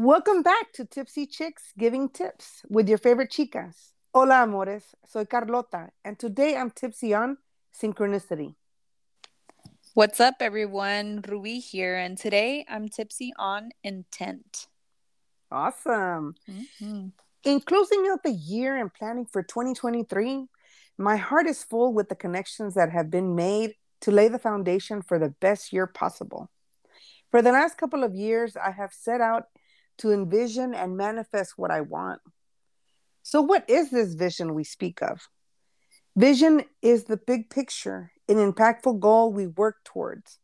Welcome back to Tipsy Chicks Giving Tips with your favorite chicas. Hola, amores. Soy Carlota, and today I'm tipsy on synchronicity. What's up, everyone? Ruby here, and today I'm tipsy on intent. Awesome. Mm-hmm. In closing out the year and planning for 2023, my heart is full with the connections that have been made to lay the foundation for the best year possible. For the last couple of years, I have set out to envision and manifest what I want. So, what is this vision we speak of? Vision is the big picture, an impactful goal we work towards.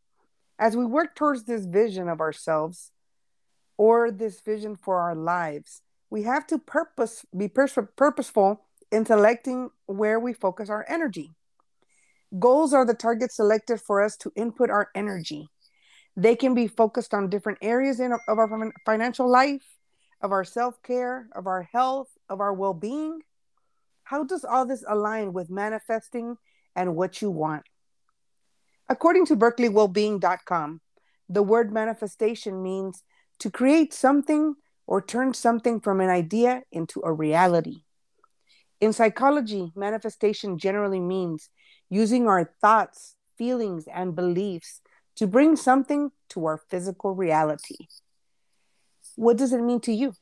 As we work towards this vision of ourselves or this vision for our lives, we have to purpose be purposeful in selecting where we focus our energy. Goals are the targets selected for us to input our energy. They can be focused on different areas in, of our financial life, of our self care, of our health, of our well being. How does all this align with manifesting and what you want? According to BerkeleyWellbeing.com, the word manifestation means to create something or turn something from an idea into a reality. In psychology, manifestation generally means using our thoughts, feelings, and beliefs to bring something to our physical reality. What does it mean to you?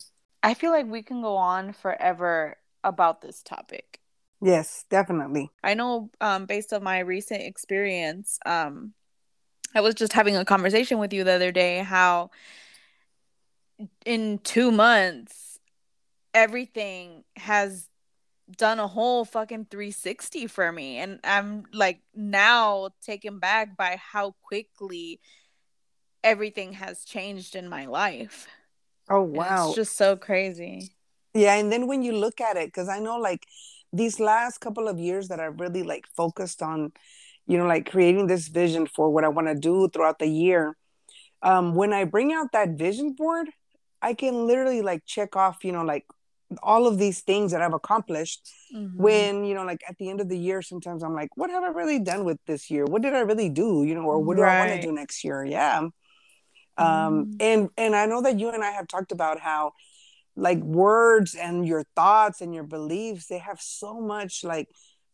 I feel like we can go on forever about this topic. Yes, definitely. I know um, based on my recent experience, um, I was just having a conversation with you the other day how in two months, everything has done a whole fucking 360 for me. And i'm like now taken back by how quickly everything has changed in my life. Oh wow it's just so crazy. Yeah and then when you look at it because i know like these last couple of years that i've really like focused on you know like creating this vision for what i want to do throughout the year um when i bring out that vision board i can literally like check off you know like all of these things that I've accomplished mm-hmm. when, you know, like at the end of the year, sometimes I'm like, what have I really done with this year? What did I really do? You know, or what do. I want to do next year? Yeah. Um, mm. and, and I know that you and I have talked about how like words and your thoughts and your beliefs, they have so much like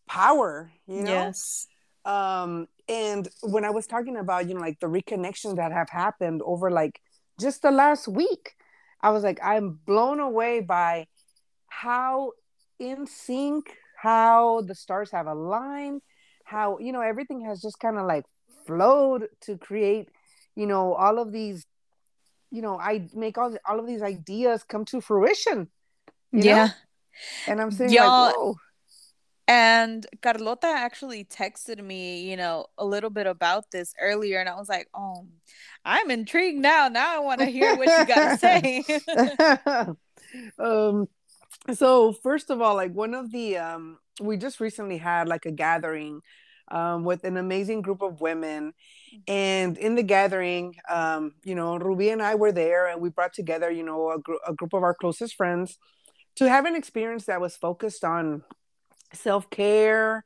power, you know? Yes. Um, and when I was talking about, you know, like the reconnections that have happened over like just the last week, I was like, I'm blown away by how in sync, how the stars have aligned, how, you know, everything has just kind of like flowed to create, you know, all of these, you know, I make all, all of these ideas come to fruition. yeah. Know? And I'm saying, Y'all, like, whoa. And Carlota actually texted me, you know, a little bit about this earlier, and I was like, "Oh, I'm intrigued now. Now I want to hear what you got to say." um, so first of all like one of the um we just recently had like a gathering um, with an amazing group of women and in the gathering um, you know ruby and i were there and we brought together you know a, gr- a group of our closest friends to have an experience that was focused on self-care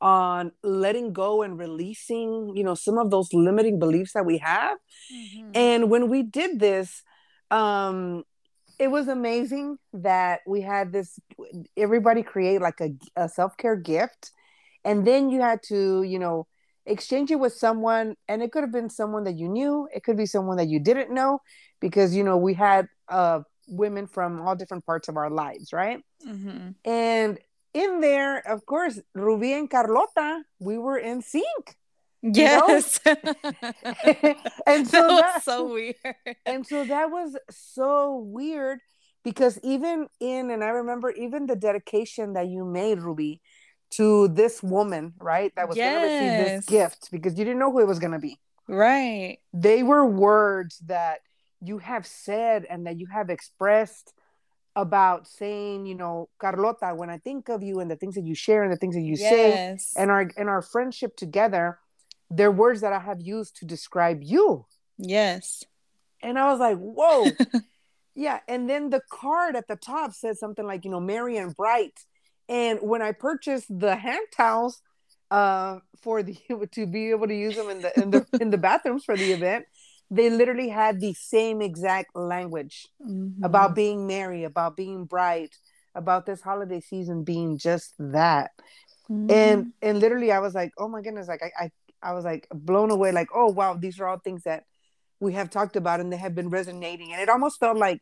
on letting go and releasing you know some of those limiting beliefs that we have mm-hmm. and when we did this um it was amazing that we had this everybody create like a, a self-care gift. And then you had to you know exchange it with someone and it could have been someone that you knew. It could be someone that you didn't know because you know we had uh women from all different parts of our lives right? Mm-hmm. and in there of course ruby and carlota we were in sync Yes. and so that, that so weird. And so that was so weird because even in and I remember even the dedication that you made, Ruby, to this woman, right? That was yes. gonna receive this gift because you didn't know who it was gonna be. Right. They were words that you have said and that you have expressed about saying, you know, Carlota, when I think of you and the things that you share and the things that you yes. say and our and our friendship together, they're words that I have used to describe you. Yes. And I was like, whoa. yeah. And then the card at the top says something like, you know, Merry and Bright. And when I purchased the hand towels uh, for the to be able to use them in the in the in the bathrooms for the event, they literally had the same exact language mm-hmm. about being merry, about being bright, about this holiday season being just that. Mm-hmm. And and literally I was like, oh my goodness, like I, I I was like blown away, like, oh wow, these are all things that we have talked about and they have been resonating. And it almost felt like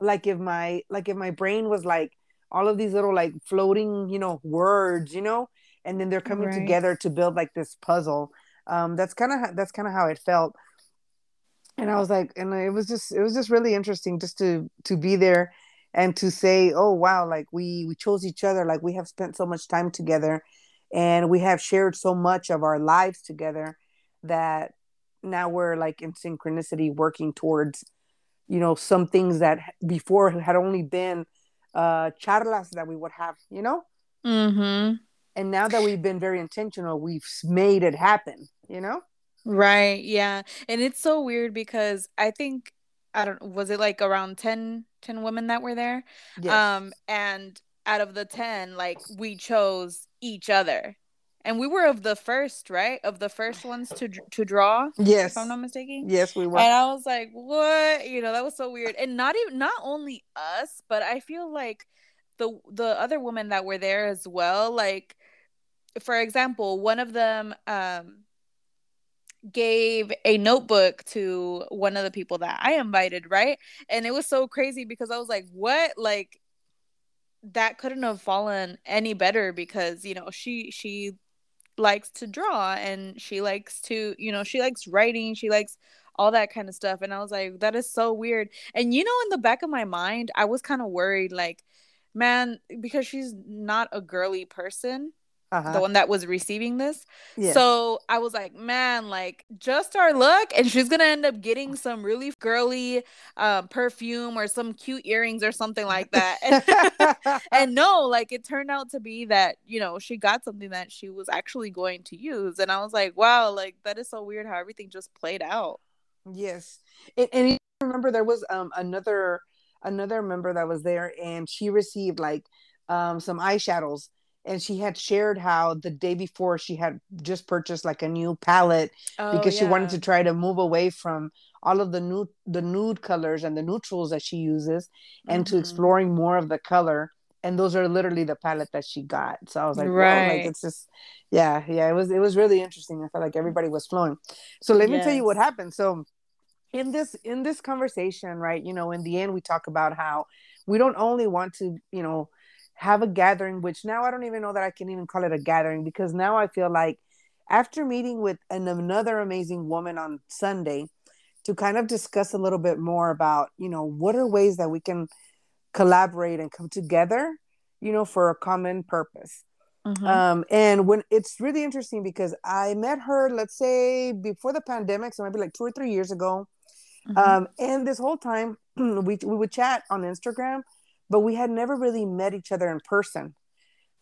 like if my like if my brain was like all of these little like floating, you know, words, you know, and then they're coming right. together to build like this puzzle. Um, that's kind of that's kind of how it felt. And I was like, and it was just it was just really interesting just to to be there and to say, oh wow, like we we chose each other, like we have spent so much time together, and we have shared so much of our lives together that now we're like in synchronicity working towards you know some things that before had only been uh charlas that we would have you know mm-hmm. and now that we've been very intentional we've made it happen you know right yeah and it's so weird because i think i don't was it like around 10 10 women that were there yes. um and out of the 10 like we chose each other and we were of the first, right? Of the first ones to to draw. Yes, if I'm not mistaken. Yes, we were. And I was like, "What?" You know, that was so weird. And not even not only us, but I feel like the the other women that were there as well. Like, for example, one of them um gave a notebook to one of the people that I invited, right? And it was so crazy because I was like, "What?" Like that couldn't have fallen any better because you know she she likes to draw and she likes to, you know, she likes writing, she likes all that kind of stuff. And I was like, that is so weird. And you know, in the back of my mind, I was kind of worried, like, man, because she's not a girly person uh-huh. the one that was receiving this. Yeah. So I was like, man, like just our luck, and she's gonna end up getting some really girly uh, perfume or some cute earrings or something like that. And, and no, like it turned out to be that you know she got something that she was actually going to use, and I was like, wow, like that is so weird how everything just played out. Yes, and, and remember there was um another another member that was there, and she received like um some eyeshadows and she had shared how the day before she had just purchased like a new palette oh, because yeah. she wanted to try to move away from all of the nude the nude colors and the neutrals that she uses and mm-hmm. to exploring more of the color. And those are literally the palette that she got. So i was like right like it's just yeah yeah it was it was really interesting. I felt like everybody was flowing. So let yes. me tell you what happened. So in this in this conversation right you know in the end we talk about how we don't only want to you know have a gathering, which now I don't even know that I can even call it a gathering because now I feel like after meeting with an, another amazing woman on Sunday to kind of discuss a little bit more about, you know, what are ways that we can collaborate and come together, you know, for a common purpose. Mm-hmm. Um, and when it's really interesting because I met her, let's say before the pandemic, so maybe like two or three years ago. Mm-hmm. Um, and this whole time we, we would chat on Instagram but we had never really met each other in person.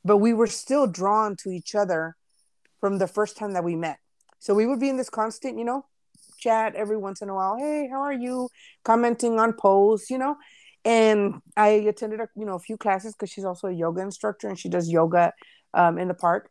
But we were still drawn to each other from the first time that we met. So we would be in this constant, you know, chat every once in a while. Hey, how are you? Commenting on posts, you know. And I attended, a, you know, a few classes because she's also a yoga instructor and she does yoga um, in the park.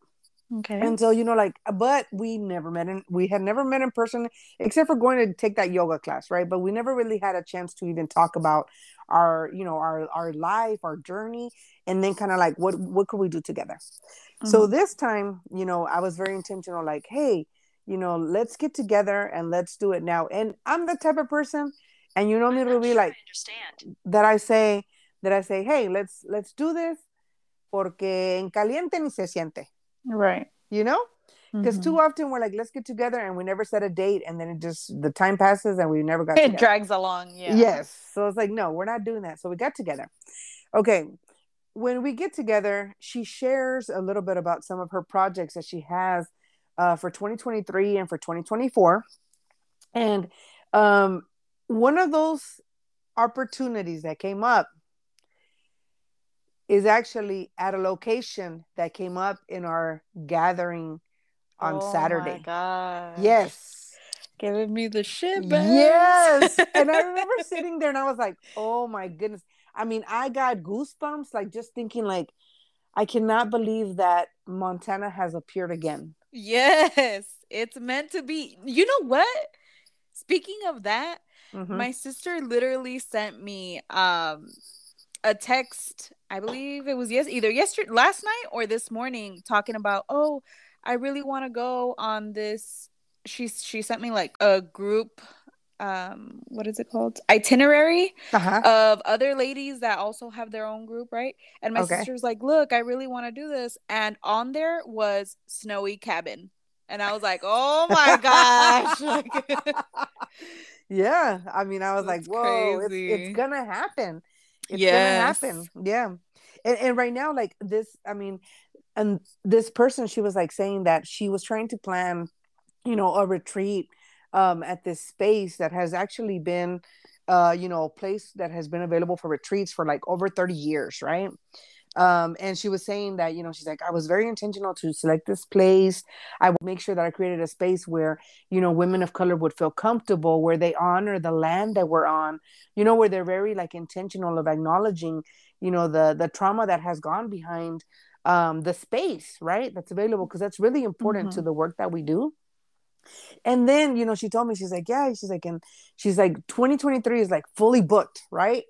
Okay. And so, you know, like, but we never met in, we had never met in person except for going to take that yoga class, right? But we never really had a chance to even talk about our you know our our life our journey and then kind of like what what could we do together? Mm-hmm. so this time you know i was very intentional like hey you know let's get together and let's do it now. And i'm the type of person and you know me to be sure like I understand. that i say that i say hey let's let's do this porque en caliente ni se siente. Right. You know because mm-hmm. too often we're like let's get together and we never set a date and then it just the time passes and we never got it together. drags along yeah. Yes. So it's like no we're not doing that. So we got together. Okay. When we get together she shares a little bit about some of her projects that she has uh, for 2023 and for 2024 and um, one of those opportunities that came up is actually at a location that came up in our gathering on oh Saturday. God. Yes. Giving me the shit. Yes. and I remember sitting there and I was like, oh my goodness. I mean, I got goosebumps, like just thinking, like, I cannot believe that Montana has appeared again. Yes, it's meant to be. You know what? speaking of that, mm-hmm. my sister literally sent me um a text, I believe it was yes either yesterday last night or this morning talking about, "Oh, I really want to go on this she she sent me like a group um what is it called? Itinerary uh-huh. of other ladies that also have their own group right? And my okay. sister was like look i really want to do this. And on there was snowy cabin. And i was like oh my gosh. Yeah. I mean i was That's like whoa it's, it's, gonna happen. It's yes. gonna happen. Yeah. And, and right now like this i mean and this person she was like saying that she was trying to plan you know a retreat um, at this space that has actually been uh, you know a place that has been available for retreats for like over 30 years right? Um, and she was saying that you know she's like i was very intentional to select this place. I would make sure that i created a space where you know women of color would feel comfortable where they honor the land that we're on you know where they're very like intentional of acknowledging you know the the trauma that has gone behind um, the space right that's available because that's really important mm-hmm. to the work that we do and then, you know, she told me, she's like, yeah, she's like, and she's like, 2023 is like fully booked, right?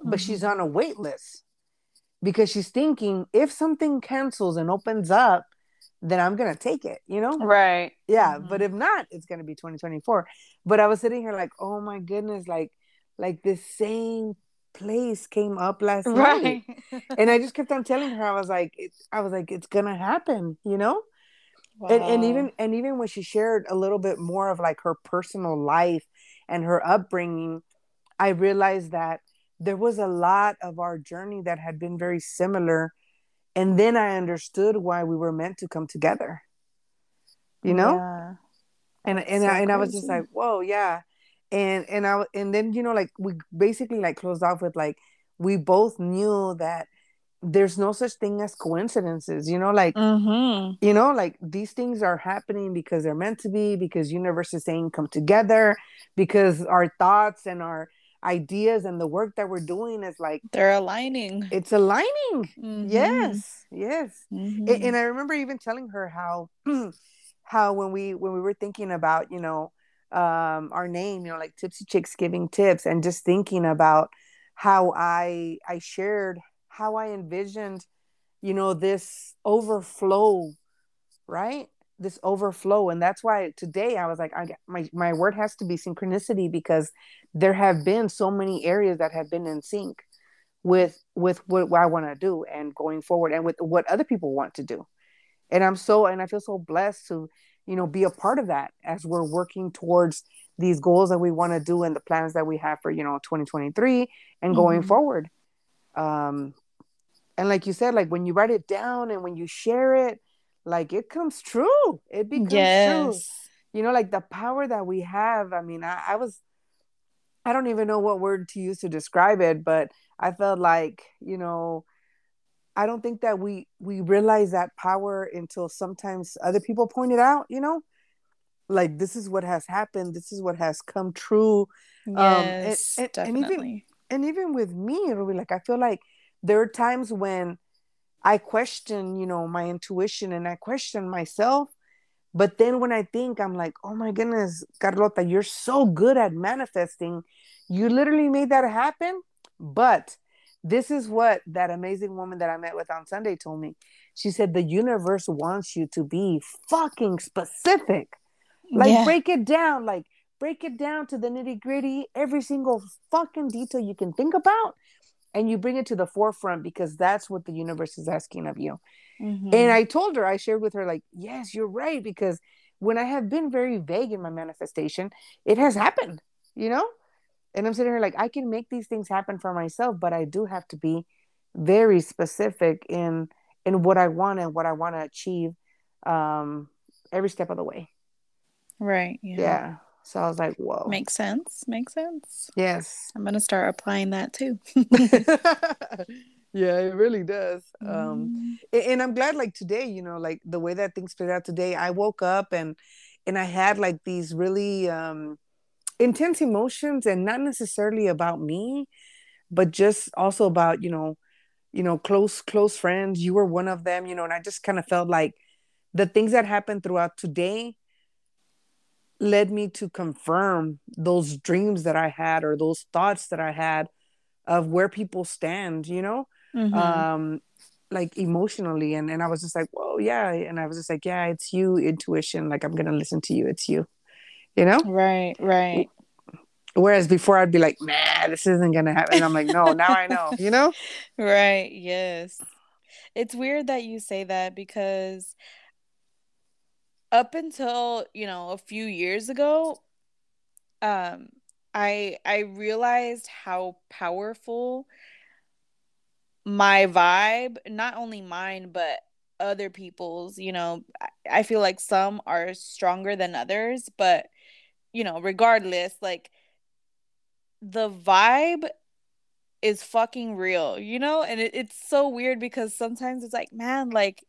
Mm-hmm. But she's on a wait list because she's thinking if something cancels and opens up, then I'm gonna take it, you know? Right. Yeah. Mm-hmm. But if not, it's gonna be 2024. But I was sitting here like, oh my goodness, like, like the same place came up last right. night. and I just kept on telling her, I was like, it's I was like, it's gonna happen, you know? Wow. And, and even and even when she shared a little bit more of like her personal life and her upbringing, I realized that there was a lot of our journey that had been very similar. And then I understood why we were meant to come together. You know? Yeah. And and so I, and I was just like, whoa, yeah. And and I and then you know like we basically like closed off with like we both knew that there's no such thing as coincidences you know like mm-hmm. you know like these things are happening because they're meant to be because universe is saying come together because our thoughts and our ideas and the work that we're doing is like they're aligning it's aligning mm-hmm. yes yes mm-hmm. and, and i remember even telling her how how when we when we were thinking about you know um our name you know like tipsy chicks giving tips and just thinking about how i i shared how I envisioned, you know, this overflow, right? This overflow. And that's why today I was like, I my my word has to be synchronicity because there have been so many areas that have been in sync with with what, what I want to do and going forward and with what other people want to do. And I'm so and I feel so blessed to, you know, be a part of that as we're working towards these goals that we want to do and the plans that we have for, you know, 2023 and going mm-hmm. forward. Um, and like you said like when you write it down and when you share it like it comes true it becomes yes. true you know like the power that we have i mean I, I was i don't even know what word to use to describe it but i felt like you know i don't think that we we realize that power until sometimes other people point it out you know like this is what has happened this is what has come true yes, um and, and, and even and even with me be like i feel like there are times when I question, you know, my intuition and I question myself. But then when I think, I'm like, oh my goodness, Carlota, you're so good at manifesting. You literally made that happen. But this is what that amazing woman that I met with on Sunday told me. She said, the universe wants you to be fucking specific. Like, yeah. break it down. Like, break it down to the nitty gritty, every single fucking detail you can think about and you bring it to the forefront because that's what the universe is asking of you. Mm-hmm. And I told her, I shared with her, like, yes, you're right. Because when I have been very vague in my manifestation, it has happened, you know? And I'm sitting here like, I can make these things happen for myself, but I do have to be very specific in in what I want and what I want to achieve um every step of the way. Right. Yeah. yeah. So I was like, whoa. Makes sense. Makes sense. Yes. I'm going to start applying that too. yeah, it really does. Um, mm. Um, and I'm glad like today, you know, like the way that things played out today, I woke up and, and I had like these really um, intense emotions and not necessarily about me, but just also about, you know, you know, close, close friends. You were one of them, you know, and I just kind of felt like the things that happened throughout today led me to confirm those dreams that I had or those thoughts that I had of where people stand, you know, mm-hmm. um, like emotionally. And, and I was just like, whoa, yeah. And I was just like, yeah, it's you, intuition. Like, I'm going to listen to you. It's you, you know? Right, right. Whereas before I'd be like, man, this isn't going to happen. And I'm like, no, now I know, you know? Right, yes. It's weird that you say that because up until, you know, a few years ago, um, I I realized how powerful my vibe, not only mine, but other people's, you know, I feel like some are stronger than others, but you know, regardless, like the vibe is fucking real, you know? And it, it's so weird because sometimes it's like, man, like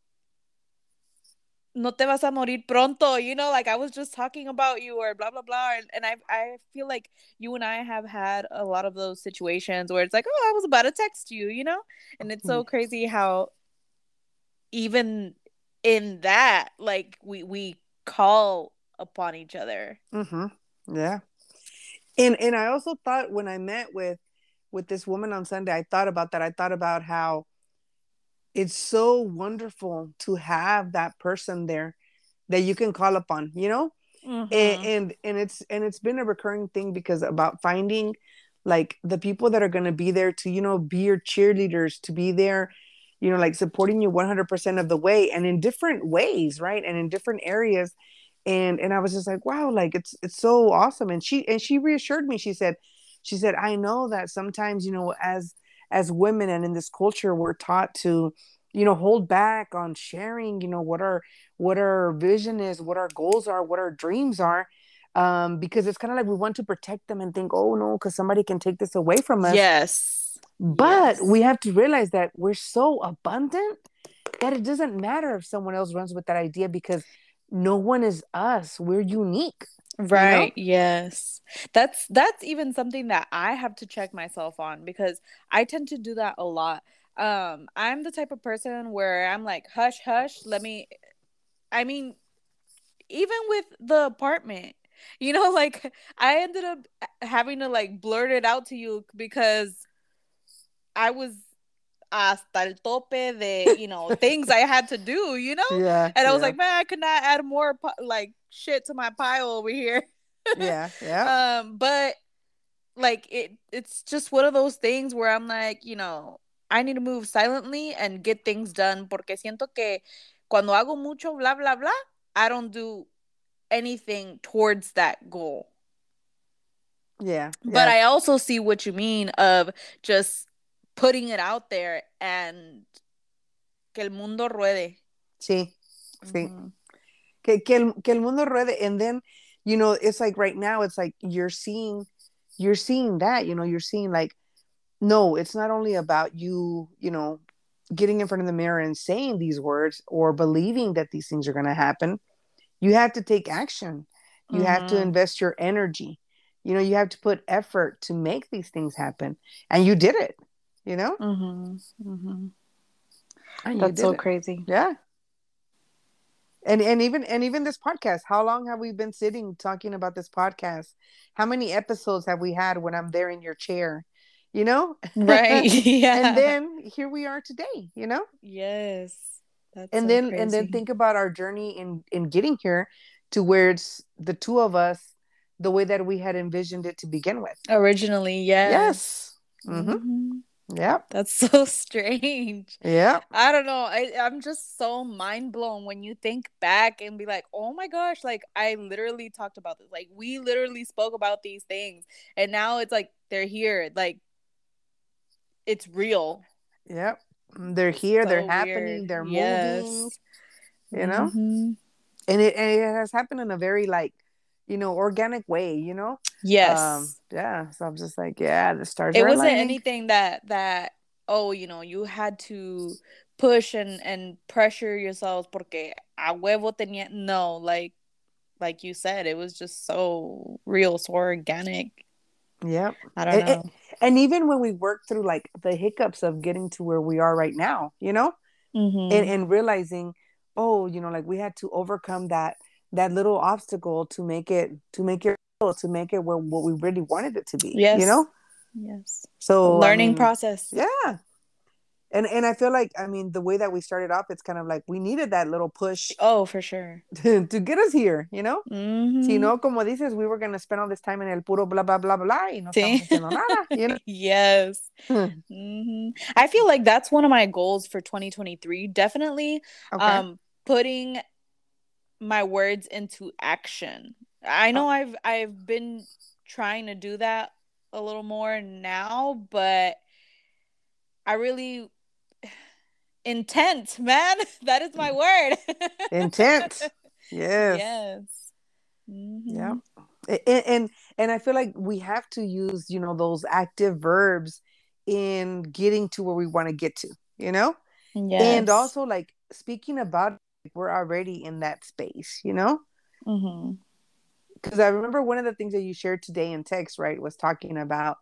no te vas a morir pronto, you know, like I was just talking about you or blah blah blah. And, and I I feel like you and I have had a lot of those situations where it's like, oh, I was about to text you, you know? And it's so crazy how even in that, like we we call upon each other. Mm-hmm. Yeah. And and I also thought when I met with with this woman on Sunday, I thought about that. I thought about how it's so wonderful to have that person there that you can call upon you know mm-hmm. and, and and it's and it's been a recurring thing because about finding like the people that are going to be there to you know be your cheerleaders to be there you know like supporting you 100% of the way and in different ways right and in different areas and and i was just like wow like it's it's so awesome and she and she reassured me she said she said i know that sometimes you know as as women and in this culture we're taught to you know hold back on sharing you know what our what our vision is what our goals are what our dreams are um because it's kind of like we want to protect them and think oh no because somebody can take this away from us yes but yes. we have to realize that we're so abundant that it doesn't matter if someone else runs with that idea because no one is us. We're unique right you know? yes. That's that's even something that i have to check myself on because i tend to do that a lot. Um i'm the type of person where i'm like hush hush let me i mean even with the apartment you know like i ended up having to like blurt it out to you because i was hasta el tope de you know things I had to do, you know. Yeah. And I was yeah. like, man, I could not add more like shit to my pile over here. yeah, yeah. Um, but like it, it's just one of those things where I'm like, you know, I need to move silently and get things done porque siento que cuando hago mucho blah blah blah, I don't do anything towards that goal. Yeah. But yeah. I also see what you mean of just putting it out there and que el mundo ruede. Sí, sí. Mm-hmm. Que, que, el, que el mundo ruede. And then, you know, it's like right now, it's like you're seeing, you're seeing that, you know, you're seeing like, no, it's not only about you, you know, getting in front of the mirror and saying these words or believing that these things are going to happen. You have to take action. You mm-hmm. have to invest your energy. You know, you have to put effort to make these things happen. And you did it you know mm-hmm. Mm-hmm. that's so it. crazy yeah and and even and even this podcast how long have we been sitting talking about this podcast how many episodes have we had when i'm there in your chair you know right yeah and then here we are today you know yes that's and so then crazy. and then think about our journey in in getting here to where it's the two of us the way that we had envisioned it to begin with originally yes yes mm-hmm. Mm-hmm. Yeah. That's so strange. Yeah. I don't know. I, I'm just so mind blown when you think back and be like, oh my gosh, like I literally talked about this. Like we literally spoke about these things. And now it's like they're here. Like it's real. Yep. They're here, so they're happening, they're yes. moving. You know? Mm-hmm. And it and it has happened in a very like you know, organic way, you know? Yes. Um, yeah. So I'm just like, yeah, the stars. It wasn't aligning. anything that that oh, you know, you had to push and and pressure yourselves porque a huevo tenía no, like like you said, it was just so real, so organic. Yep. I don't know. And, and, even when we work through like the hiccups of getting to where we are right now, you know, mm-hmm. and, and realizing, oh, you know, like we had to overcome that that little obstacle to make it to make it to make it where what we really wanted it to be yes you know yes so learning I mean, process yeah and and I feel like I mean the way that we started off, it's kind of like we needed that little push. Oh, for sure. To, to get us here, you know. Mm-hmm. Si no, como dices, we were gonna spend all this time in el puro blah blah blah blah, y no sí. nada. You know? yes. mm-hmm. I feel like that's one of my goals for 2023. Definitely, okay. um, putting my words into action. I know oh. I've I've been trying to do that a little more now, but I really intent, man. That is my word. intent. Yes. Yes. Mm-hmm. Yeah. And, and and I feel like we have to use, you know, those active verbs in getting to where we want to get to, you know? Yes. And also like speaking about we're already in that space, you know? Mm-hmm because I remember one of the things that you shared today in text, right, was talking about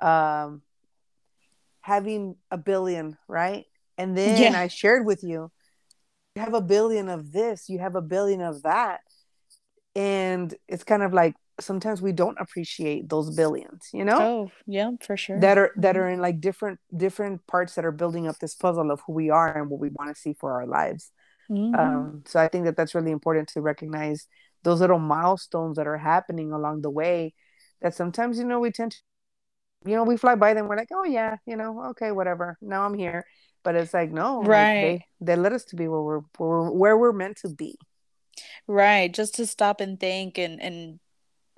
um, having a billion, right? And then yeah. I shared with you, you have a billion of this, you have a billion of that. And it's kind of like sometimes we don't appreciate those billions, you know? Oh, yeah, for sure. That are that mm-hmm. are in like different different parts that are building up this puzzle of who we are and what we want to see for our lives. Mm-hmm. Um, so I think that that's really important to recognize those little milestones that are happening along the way. That sometimes you know we tend to, you know, we fly by them. We're like, oh yeah, you know, okay, whatever. Now I'm here but it's like no right like they, they led us to be where we're, where we're where we're meant to be right just to stop and think and and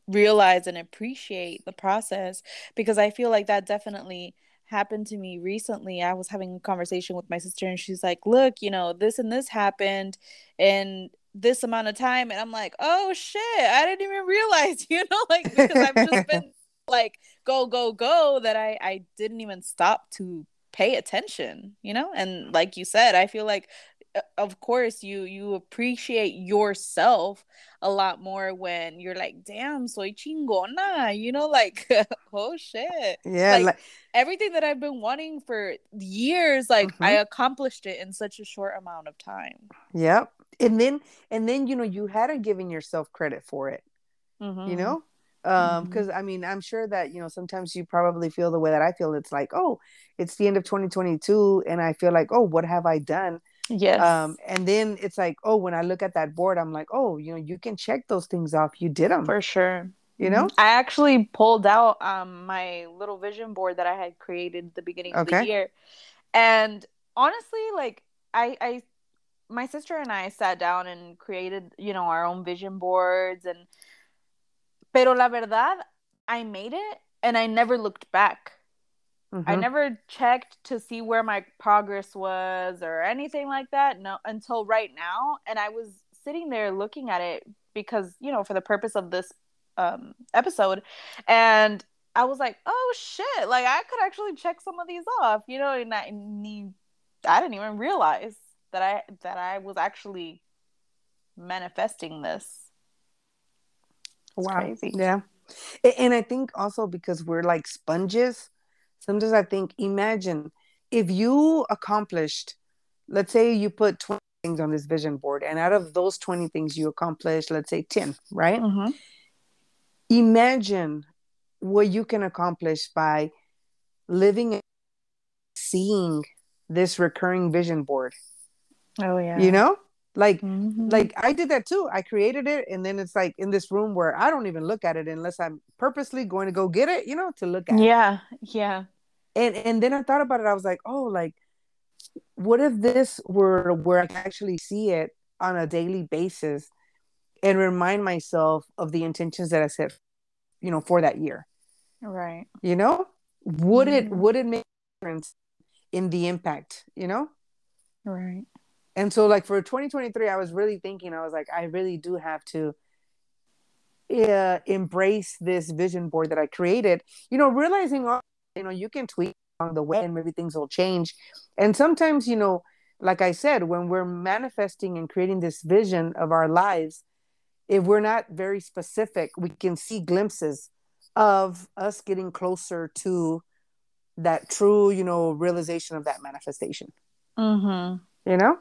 realize and appreciate the process because i feel like that definitely happened to me recently i was having a conversation with my sister and she's like look you know this and this happened in this amount of time and i'm like oh shit i didn't even realize you know like because i've just been like go go go that i i didn't even stop to pay attention you know and like you said i feel like of course you you appreciate yourself a lot more when you're like damn soy chingona you know like oh shit yeah like, like, everything that i've been wanting for years like mm-hmm. i accomplished it in such a short amount of time yep and then and then you know you hadn't given yourself credit for it mm-hmm. you know um because mm-hmm. i mean i'm sure that you know sometimes you probably feel the way that i feel it's like oh it's the end of 2022 and i feel like oh what have i done yes. um and then it's like oh when i look at that board i'm like oh you know you can check those things off. You did them for sure. you know? I actually pulled out um my little vision board that i had created at the beginning of the year. And honestly like i i my sister and i sat down and created you know our own vision boards and Pero la verdad, I made it and I never looked back. Mm-hmm. I never checked to see where my progress was or anything like that. No, until right now. And I was sitting there looking at it because, you know, for the purpose of this um, episode. And I was like, oh shit, like I could actually check some of these off, you know, and I, and I didn't even realize that I that I was actually manifesting this wow. crazy. Yeah. And I think also because we're like sponges, sometimes I think, imagine if you accomplished, let's say you put 20 things on this vision board, and out of those 20 things you accomplished, let's say 10, right? Mm-hmm. Imagine what you can accomplish by living seeing this recurring vision board. Oh, yeah. You know? Like mm-hmm. like i did that too. I created it and then it's like in this room where i don't even look at it unless i'm purposely going to go get it you know to look at yeah it. yeah and and then i thought about it. I was like oh like what if this were where i can actually see it on a daily basis and remind myself of the intentions that i set you know for that year? Right. You know? Would mm-hmm. it would it make a difference in the impact you know? Right and so like for 2023 i was really thinking i was like i really do have to uh, embrace this vision board that i created you know realizing you know you can tweak along the way and maybe things will change. And sometimes you know like i said when we're manifesting and creating this vision of our lives if we're not very specific we can see glimpses of us getting closer to that true you know realization of that manifestation. Mm-hmm. you know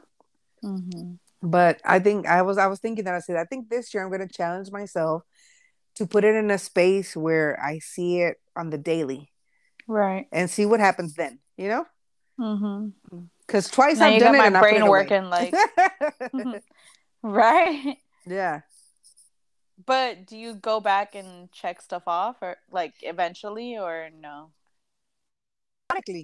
Mm-hmm. But I think I was I was thinking that I said I think this year I'm going to challenge myself to put it in a space where I see it on the daily, right, and see what happens then. You know, mm-hmm. because twice now I've done it. My brain working like, right, yeah. But do you go back and check stuff off, or like eventually, or no?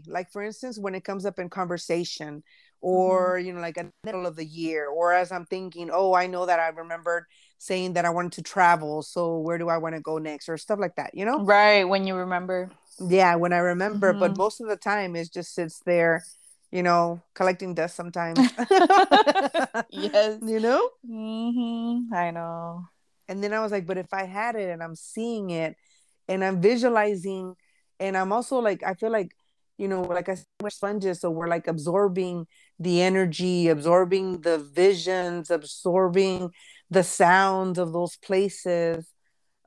Like for instance, when it comes up in conversation, or mm-hmm. you know, like at the middle of the year, or as I'm thinking, oh, I know that I remembered saying that I wanted to travel, so where do I want to go next, or stuff like that, you know? Right when you remember. Yeah, when I remember, mm-hmm. but most of the time it just sits there you know, collecting dust sometimes. yes. You know? Mm-hmm. I know. And then I was like, but if I had it and I'm seeing it and I'm visualizing and I'm also like, I feel like, you know, like I said, we're sponges. So we're like absorbing the energy, absorbing the visions, absorbing the sounds of those places.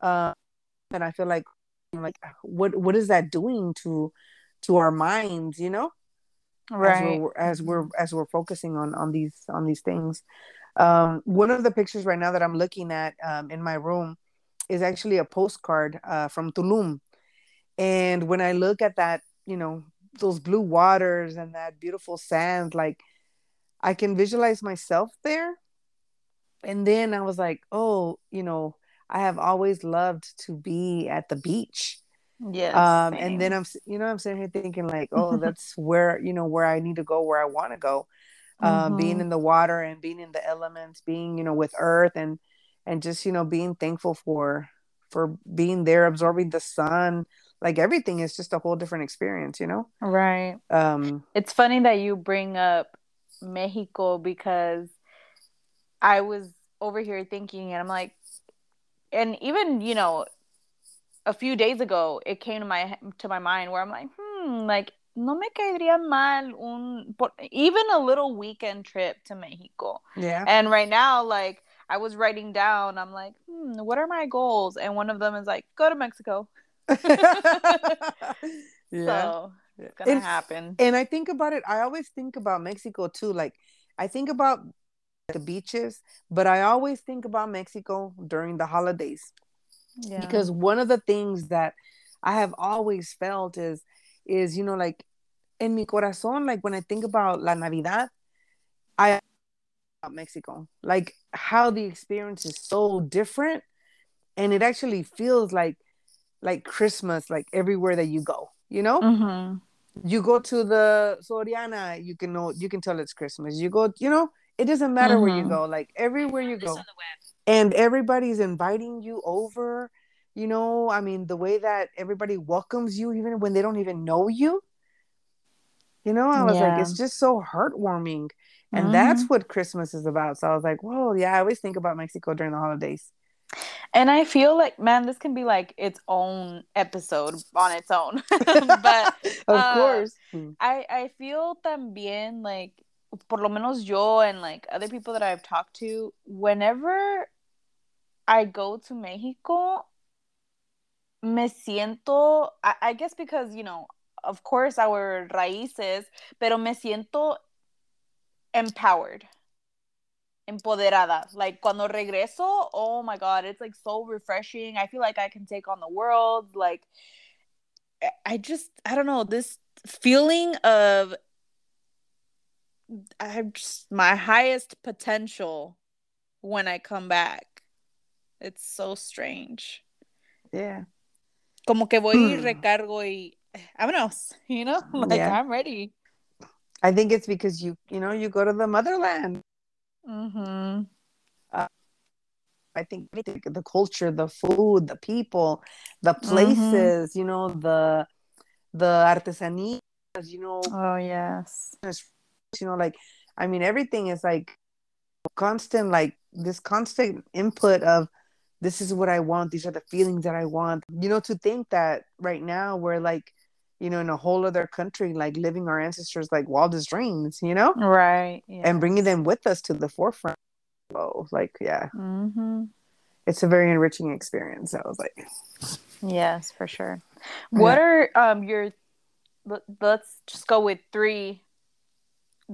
Uh, and I feel like, like, what, what is that doing to, to our minds, you know? Right. As we're, as we're, as we're focusing on, on these, on these things. Um, one of the pictures right now that I'm looking at um, in my room is actually a postcard uh, from Tulum. And when I look at that, you know, those blue waters and that beautiful sand, like I can visualize myself there. And then I was like, oh, you know, I have always loved to be at the beach. yeah Um, and then I'm, you know, I'm sitting here thinking like, oh, that's where, you know, where I need to go, where I want to go mm-hmm. being in the water and being in the elements being you know with earth and and just you know being thankful for for being there absorbing the sun like everything is just a whole different experience you know right um it's funny that you bring up mexico because i was over here thinking and i'm like and even you know a few days ago it came to my to my mind where i'm like hmm like no me caería mal un even a little weekend trip to Mexico. Yeah. And right now, like I was writing down, I'm like, hmm, what are my goals? And one of them is like, go to Mexico. yeah. So it's gonna and, happen. And I think about it. I always think about Mexico too. Like I think about the beaches, but I always think about Mexico during the holidays. Yeah. Because one of the things that I have always felt is is you know like in mi corazón like when i think about la navidad i about mexico like how the experience is so different and it actually feels like like christmas like everywhere that you go you know mm-hmm. you go to the soriana you can know you can tell it's christmas you go you know it doesn't matter mm-hmm. where you mm-hmm. go like everywhere you go and everybody's inviting you over you know i mean the way that everybody welcomes you even when they don't even know you you know i was yeah. like it's just so heartwarming and mm-hmm. that's what christmas is about so i was like whoa yeah i always think about mexico during the holidays and i feel like man this can be like its own episode on its own. But of uh, course. I i feel también like por lo menos yo and like other people that i've talked to whenever i go to mexico me siento, I, I guess because, you know, of course our raíces, pero me siento empowered empoderada. Like cuando regreso, oh my god, it's like so refreshing. I feel like I can take on the world. Like I just I don't know, this feeling of I'm just my highest potential when I come back. It's so strange. Yeah. Como que voy y hmm. recargo y vámonos, you know? Like yeah. I'm ready. I think it's because you, you know, you go to the motherland. Mm-hmm. Uh, I think the culture, the food, the people, the mm-hmm. places, mm-hmm. you know, the the artesanias, you know. Oh yes. You know, like I mean, everything is like constant, like this constant input of this is what I want. These are the feelings that I want. You know, to think that right now we're like, you know, in a whole other country, like living our ancestors like wildest dreams, you know? Right. And bringing them with us to the forefront. Oh, like, yeah. Mm-hmm. It's a very enriching experience. I was like, yes, for sure. What yeah. are um your, let's just go with three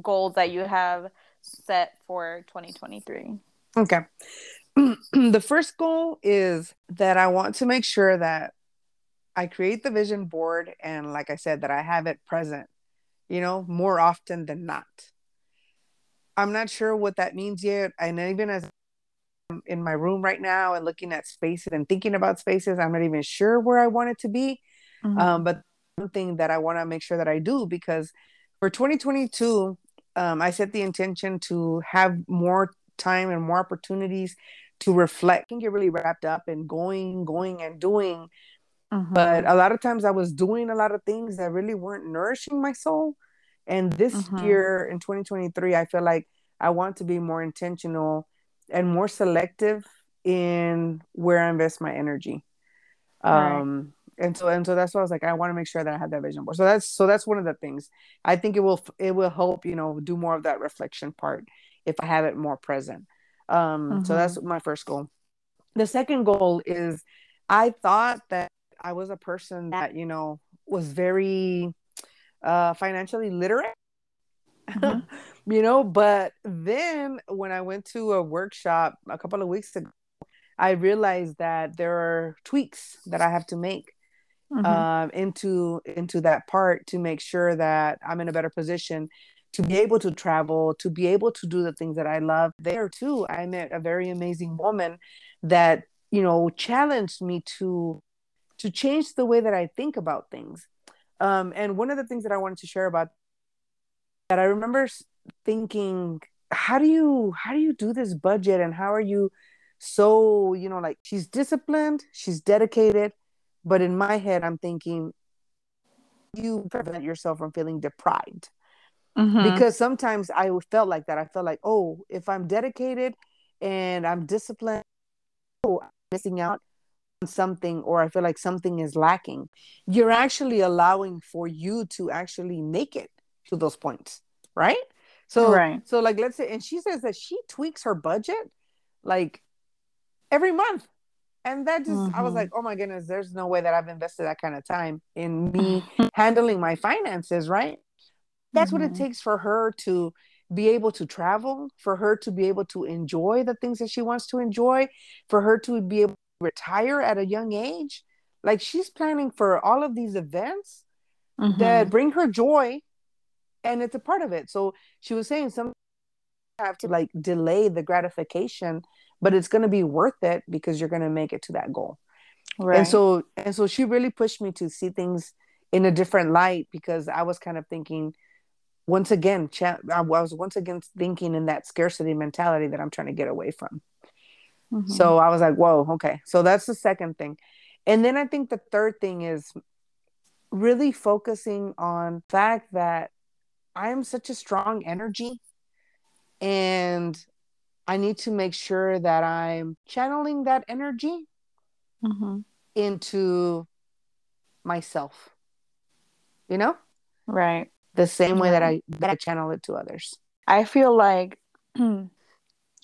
goals that you have set for 2023? Okay. the first goal is that I want to make sure that I create the vision board and, like I said, that I have it present, you know, more often than not. I'm not sure what that means yet. And even as I'm in my room right now and looking at spaces and thinking about spaces, I'm not even sure where I want it to be. Mm-hmm. Um, but something that I want to make sure that I do because for 2022, um, I set the intention to have more time and more opportunities to reflect. I can get really wrapped up in going, going, and doing. Mm-hmm. But a lot of times I was doing a lot of things that really weren't nourishing my soul. And this mm-hmm. year in 2023, I feel like I want to be more intentional and more selective in where I invest my energy. Right. Um, and so and so that's why I was like, I want to make sure that I have that vision board. So that's so that's one of the things. I think it will it will help you know do more of that reflection part if I have it more present. Um, mm-hmm. so that's mm-hmm. my first goal. The second goal is I thought that I was a person that you know was very uh, financially literate. Mm-hmm. you know, but then when I went to a workshop a couple of weeks ago, I realized that there are tweaks that I have to make mm-hmm. um, into into that part to make sure that I'm in a better position to be able to travel, to be able to do the things that I love. There too, I met a very amazing woman that you know challenged me to to change the way that I think about things. Um, and one of the things that I wanted to share about that I remember thinking, how do you how do you do this budget and how are you so you know like she's disciplined, she's dedicated, but in my head, I'm thinking, you prevent yourself from feeling deprived. Mm-hmm. Because sometimes I felt like that. I felt like, oh, if I'm dedicated and I'm disciplined, oh, I'm missing out something, or I feel like something is lacking. You're actually allowing for you to actually make it to those points, right? So, right. so like, let's say, and she says that she tweaks her budget like every month and that just mm-hmm. i was like mm-hmm. oh my goodness there's no way that i've invested that kind of time in me handling my finances right that's mm-hmm. what it mm-hmm. takes for her to be able to travel for her to be able to enjoy the things that she wants to enjoy for her to be able to retire at a young age like she's planning for all of these events mm-hmm. that bring her joy and it's a part of it. So she was saying some have to like delay the gratification but it's going to be worth it because you're going to make it to that goal. Right. and so and so she really pushed me to see things in a different light because i was kind of thinking once again i was once again thinking in that scarcity mentality that i'm trying to get away from mm-hmm. so i was like whoa okay so that's the second thing and then i think the third thing is really focusing on fact that i am such a strong energy and I need to make sure that I'm channeling that energy mm-hmm. into myself. You know? Right. The same way that I that I channel it to others. I feel like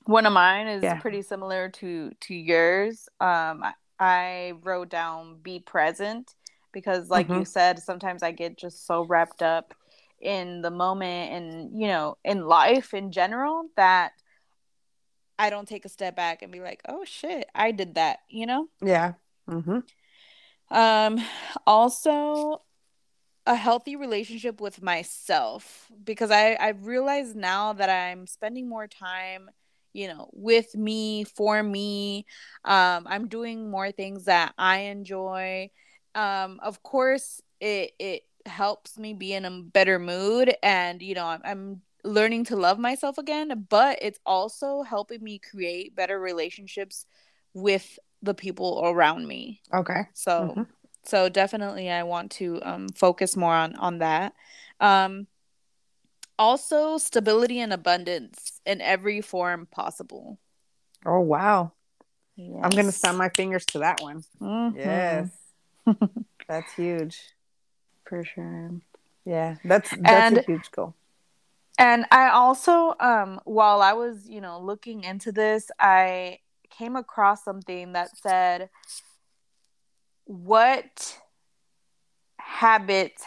one of mine is yeah. pretty similar to to yours. Um I, I wrote down be present because like mm-hmm. you said sometimes I get just so wrapped up in the moment and you know in life in general that I don't take a step back and be like, oh shit, I did that, you know? Yeah. Mm-hmm. Um, also, a healthy relationship with myself because I I realize now that I'm spending more time, you know, with me for me. Um, I'm doing more things that I enjoy. Um, of course, it it helps me be in a better mood, and you know, I'm, I'm learning to love myself again, but it's also helping me create better relationships with the people around me. Okay. So mm-hmm. so definitely I want to um focus more on on that. Um also stability and abundance in every form possible. Oh wow. Yes. I'm going to snap my fingers to that one. Mm-hmm. Yes. that's huge. For sure. Yeah, that's that's and, a huge goal. And I also, um, while I was, you know, looking into this, I came across something that said, "What habits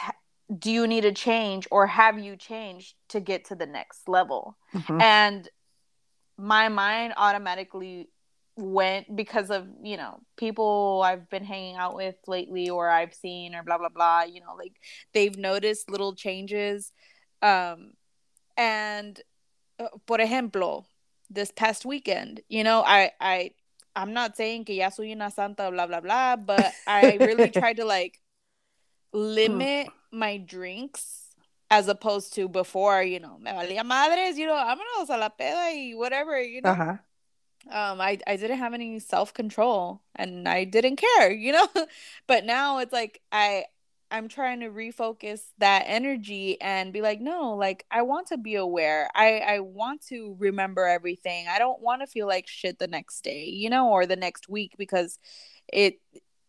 do you need to change or have you changed to get to the next level? Mm-hmm. And my mind automatically went because of you know people I've been hanging out with lately or I've seen or blah blah blah you know like they've noticed little changes um and uh, por ejemplo this past weekend you know I I I'm not saying que ya soy una santa blah blah blah but I really tried to like limit my drinks as opposed to before you know me valía madres you know vámonos a la peda y whatever you know. Uh-huh um i i didn't have any self control and i didn't care you know. But now it's like i i'm trying to refocus that energy and be like no like i want to be aware. I i want to remember everything. I don't want to feel like shit the next day you know or the next week because it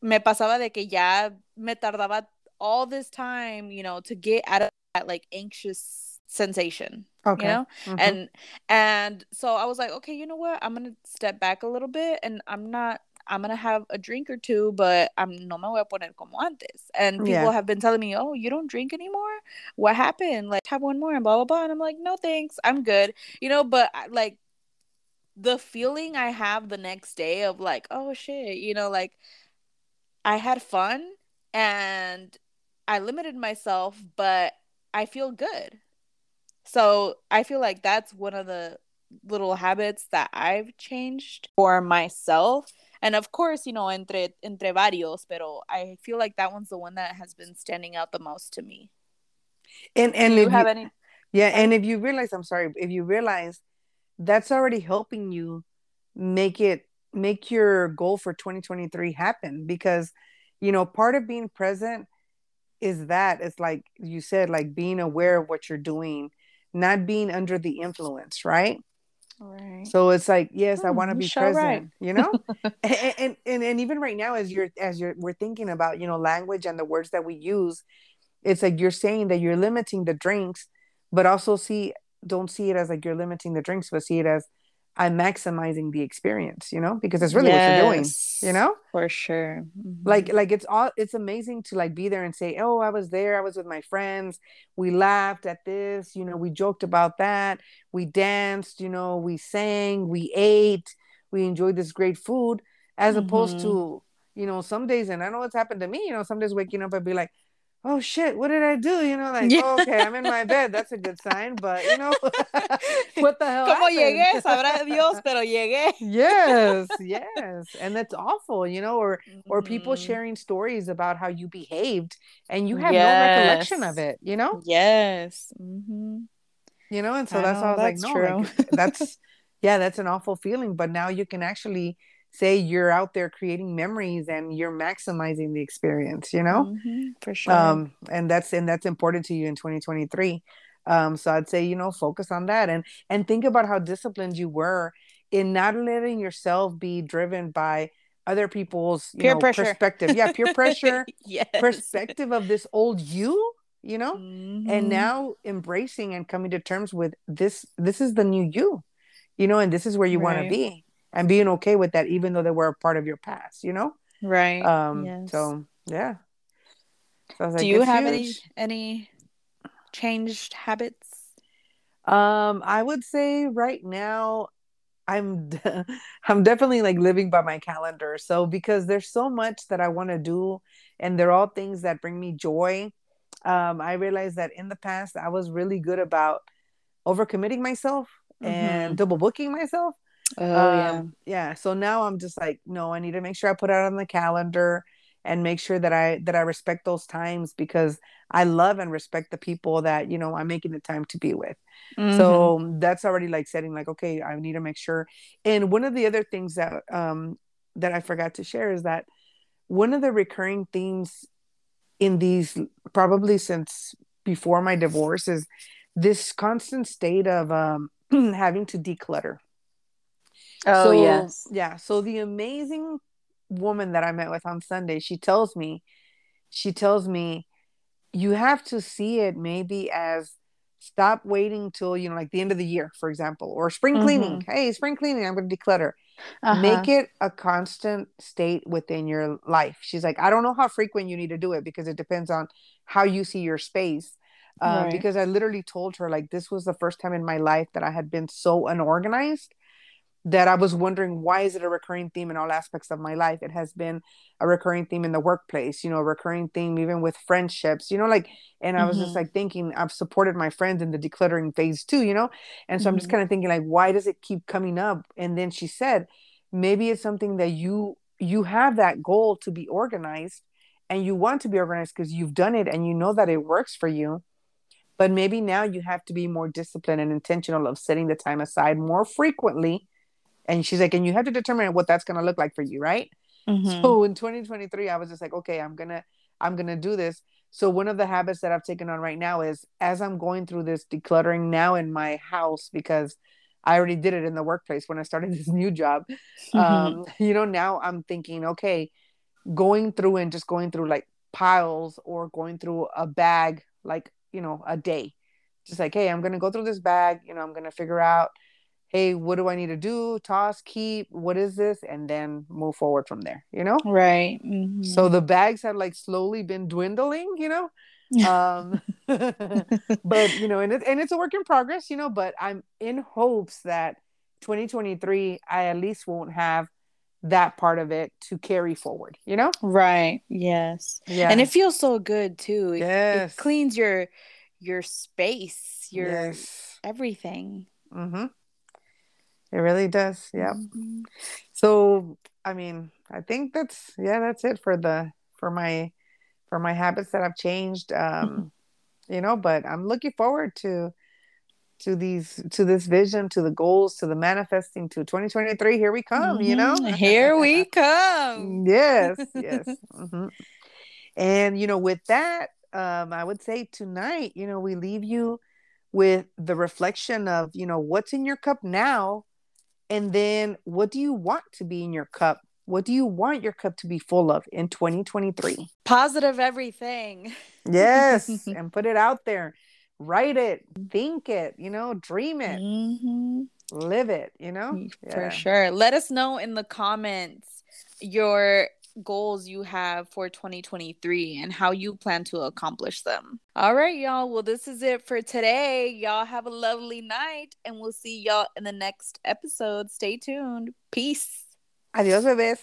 me pasaba de que ya me tardaba all this time you know to get out of that like anxious sensation okay. you know? Mm-hmm. and and so i was like okay you know what? I'm gonna step back a little bit and i'm not i'm gonna have a drink or two but i'm no me voy a poner como antes. And people yeah. have been telling me oh you don't drink anymore? What happened? Like have one more and blah blah blah. And i'm like no thanks. I'm good. You know but like the feeling i have the next day of like oh shit you know like i had fun and i limited myself but i feel good so I feel like that's one of the little habits that I've changed for myself. And of course, you know, entre entre varios, pero I feel like that one's the one that has been standing out the most to me. And and Do you have you, any Yeah, and if you realize, I'm sorry, if you realize that's already helping you make it make your goal for 2023 happen because you know, part of being present is that it's like you said like being aware of what you're doing not being under the influence, right? Right. So it's like, yes, hmm, I want to be present, right. you know? and, and, and and even right now, as you're as you're we're thinking about, you know, language and the words that we use, it's like you're saying that you're limiting the drinks, but also see don't see it as like you're limiting the drinks, but see it as I'm maximizing the experience, you know, because it's really yes, what you're doing, you know, for sure. Mm-hmm. Like, like it's all, it's amazing to like be there and say, Oh, I was there. I was with my friends. We laughed at this, you know, we joked about that. We danced, you know, we sang, we ate, we enjoyed this great food as mm-hmm. opposed to, you know, some days, and I know what's happened to me, you know, some days waking up and be like, oh shit, what did I do? You know, like, yeah. oh, okay, I'm in my bed. That's a good sign. But, you know, what the hell? Como llegué, sabrá Dios, pero llegué. yes, yes. And that's awful, you know, or, mm-hmm. or people mm-hmm. sharing stories about how you behaved and you have yes. no recollection of it, you know? Yes. Mm-hmm. You know, and so I that's know, I was like, no, like, that's, yeah, that's an awful feeling. But now you can actually say you're out there creating memories and you're maximizing the experience you know mm-hmm, for sure um and that's and that's important to you in 2023 um so i'd say you know focus on that and and think about how disciplined you were in not letting yourself be driven by other people's peer know, pressure. perspective yeah peer pressure yes. perspective of this old you you know mm-hmm. and now embracing and coming to terms with this this is the new you you know and this is where you right. want to be and being okay with that even though they were a part of your past you know right um yes. so yeah so do you have huge. any any changed habits um i would say right now i'm i'm definitely like living by my calendar so because there's so much that i want to do and they're all things that bring me joy um i realized that in the past i was really good about overcommitting myself mm-hmm. and double booking myself Oh um, yeah. Yeah. So now I'm just like, no, I need to make sure I put it on the calendar and make sure that I that I respect those times because I love and respect the people that, you know, I'm making the time to be with. Mm-hmm. So that's already like setting like, okay, I need to make sure. And one of the other things that um that I forgot to share is that one of the recurring themes in these probably since before my divorce is this constant state of um having to declutter Oh so, yes. Yeah. So the amazing woman that I met with on Sunday, she tells me, she tells me, you have to see it maybe as stop waiting till you know like the end of the year for example or spring mm-hmm. cleaning hey spring cleaning i'm going to declutter uh-huh. make it a constant state within your life she's like i don't know how frequent you need to do it because it depends on how you see your space uh, right. because i literally told her like this was the first time in my life that i had been so unorganized that I was wondering why is it a recurring theme in all aspects of my life? It has been a recurring theme in the workplace, you know, a recurring theme even with friendships, you know, like and I was mm-hmm. just like thinking I've supported my friends in the decluttering phase too, you know? And so mm-hmm. I'm just mm-hmm. kind of thinking like why does it keep coming up? And then she said, maybe it's something that you you have that goal to be organized and you want to be organized because you've done it and you know that it works for you. But maybe now you have to be more disciplined and intentional of setting the time aside more frequently and she's like and you have to determine what that's going to look like for you right mm-hmm. so in 2023 i was just like okay i'm gonna i'm gonna do this so one of the habits that i've taken on right now is as i'm going through this decluttering now in my house because i already did it in the workplace when i started this new job mm-hmm. um, you know now i'm thinking okay going through and just going through like piles or going through a bag like you know a day just like hey i'm gonna go through this bag you know i'm gonna figure out hey, what do I need to do? Toss, keep, what is this? And then move forward from there, you know? Right. Mm-hmm. So the bags have like slowly been dwindling, you know? um but you know and, it, and it's a work in progress you know but i'm in hopes that 2023 i at least won't have that part of it to carry forward you know right yes yeah and it feels so good too it, yes. it cleans your your space your yes. everything mm-hmm. It really does. Yeah. Mm-hmm. So, I mean, I think that's yeah, that's it for the for my for my habits that I've changed. Um, you know, but I'm looking forward to to these to this vision, to the goals, to the manifesting to 2023. Here we come, mm-hmm. you know. Mm-hmm. Here we come. yes, yes. Mm-hmm. And you know, with that, um, I would say tonight, you know, we leave you with the reflection of, you know, what's in your cup now and then what do you want to be in your cup? What do you want your cup to be full of in 2023? Positive everything. yes. and put it out there. Write it, think it, you know, dream it, mm-hmm. live it, you know? For yeah. sure. Let us know in the comments your goals you have for 2023 and how you plan to accomplish them. All right, y'all. Well, this is it for today. Y'all have a lovely night and we'll see y'all in the next episode. Stay tuned. Peace. Adios, bebés.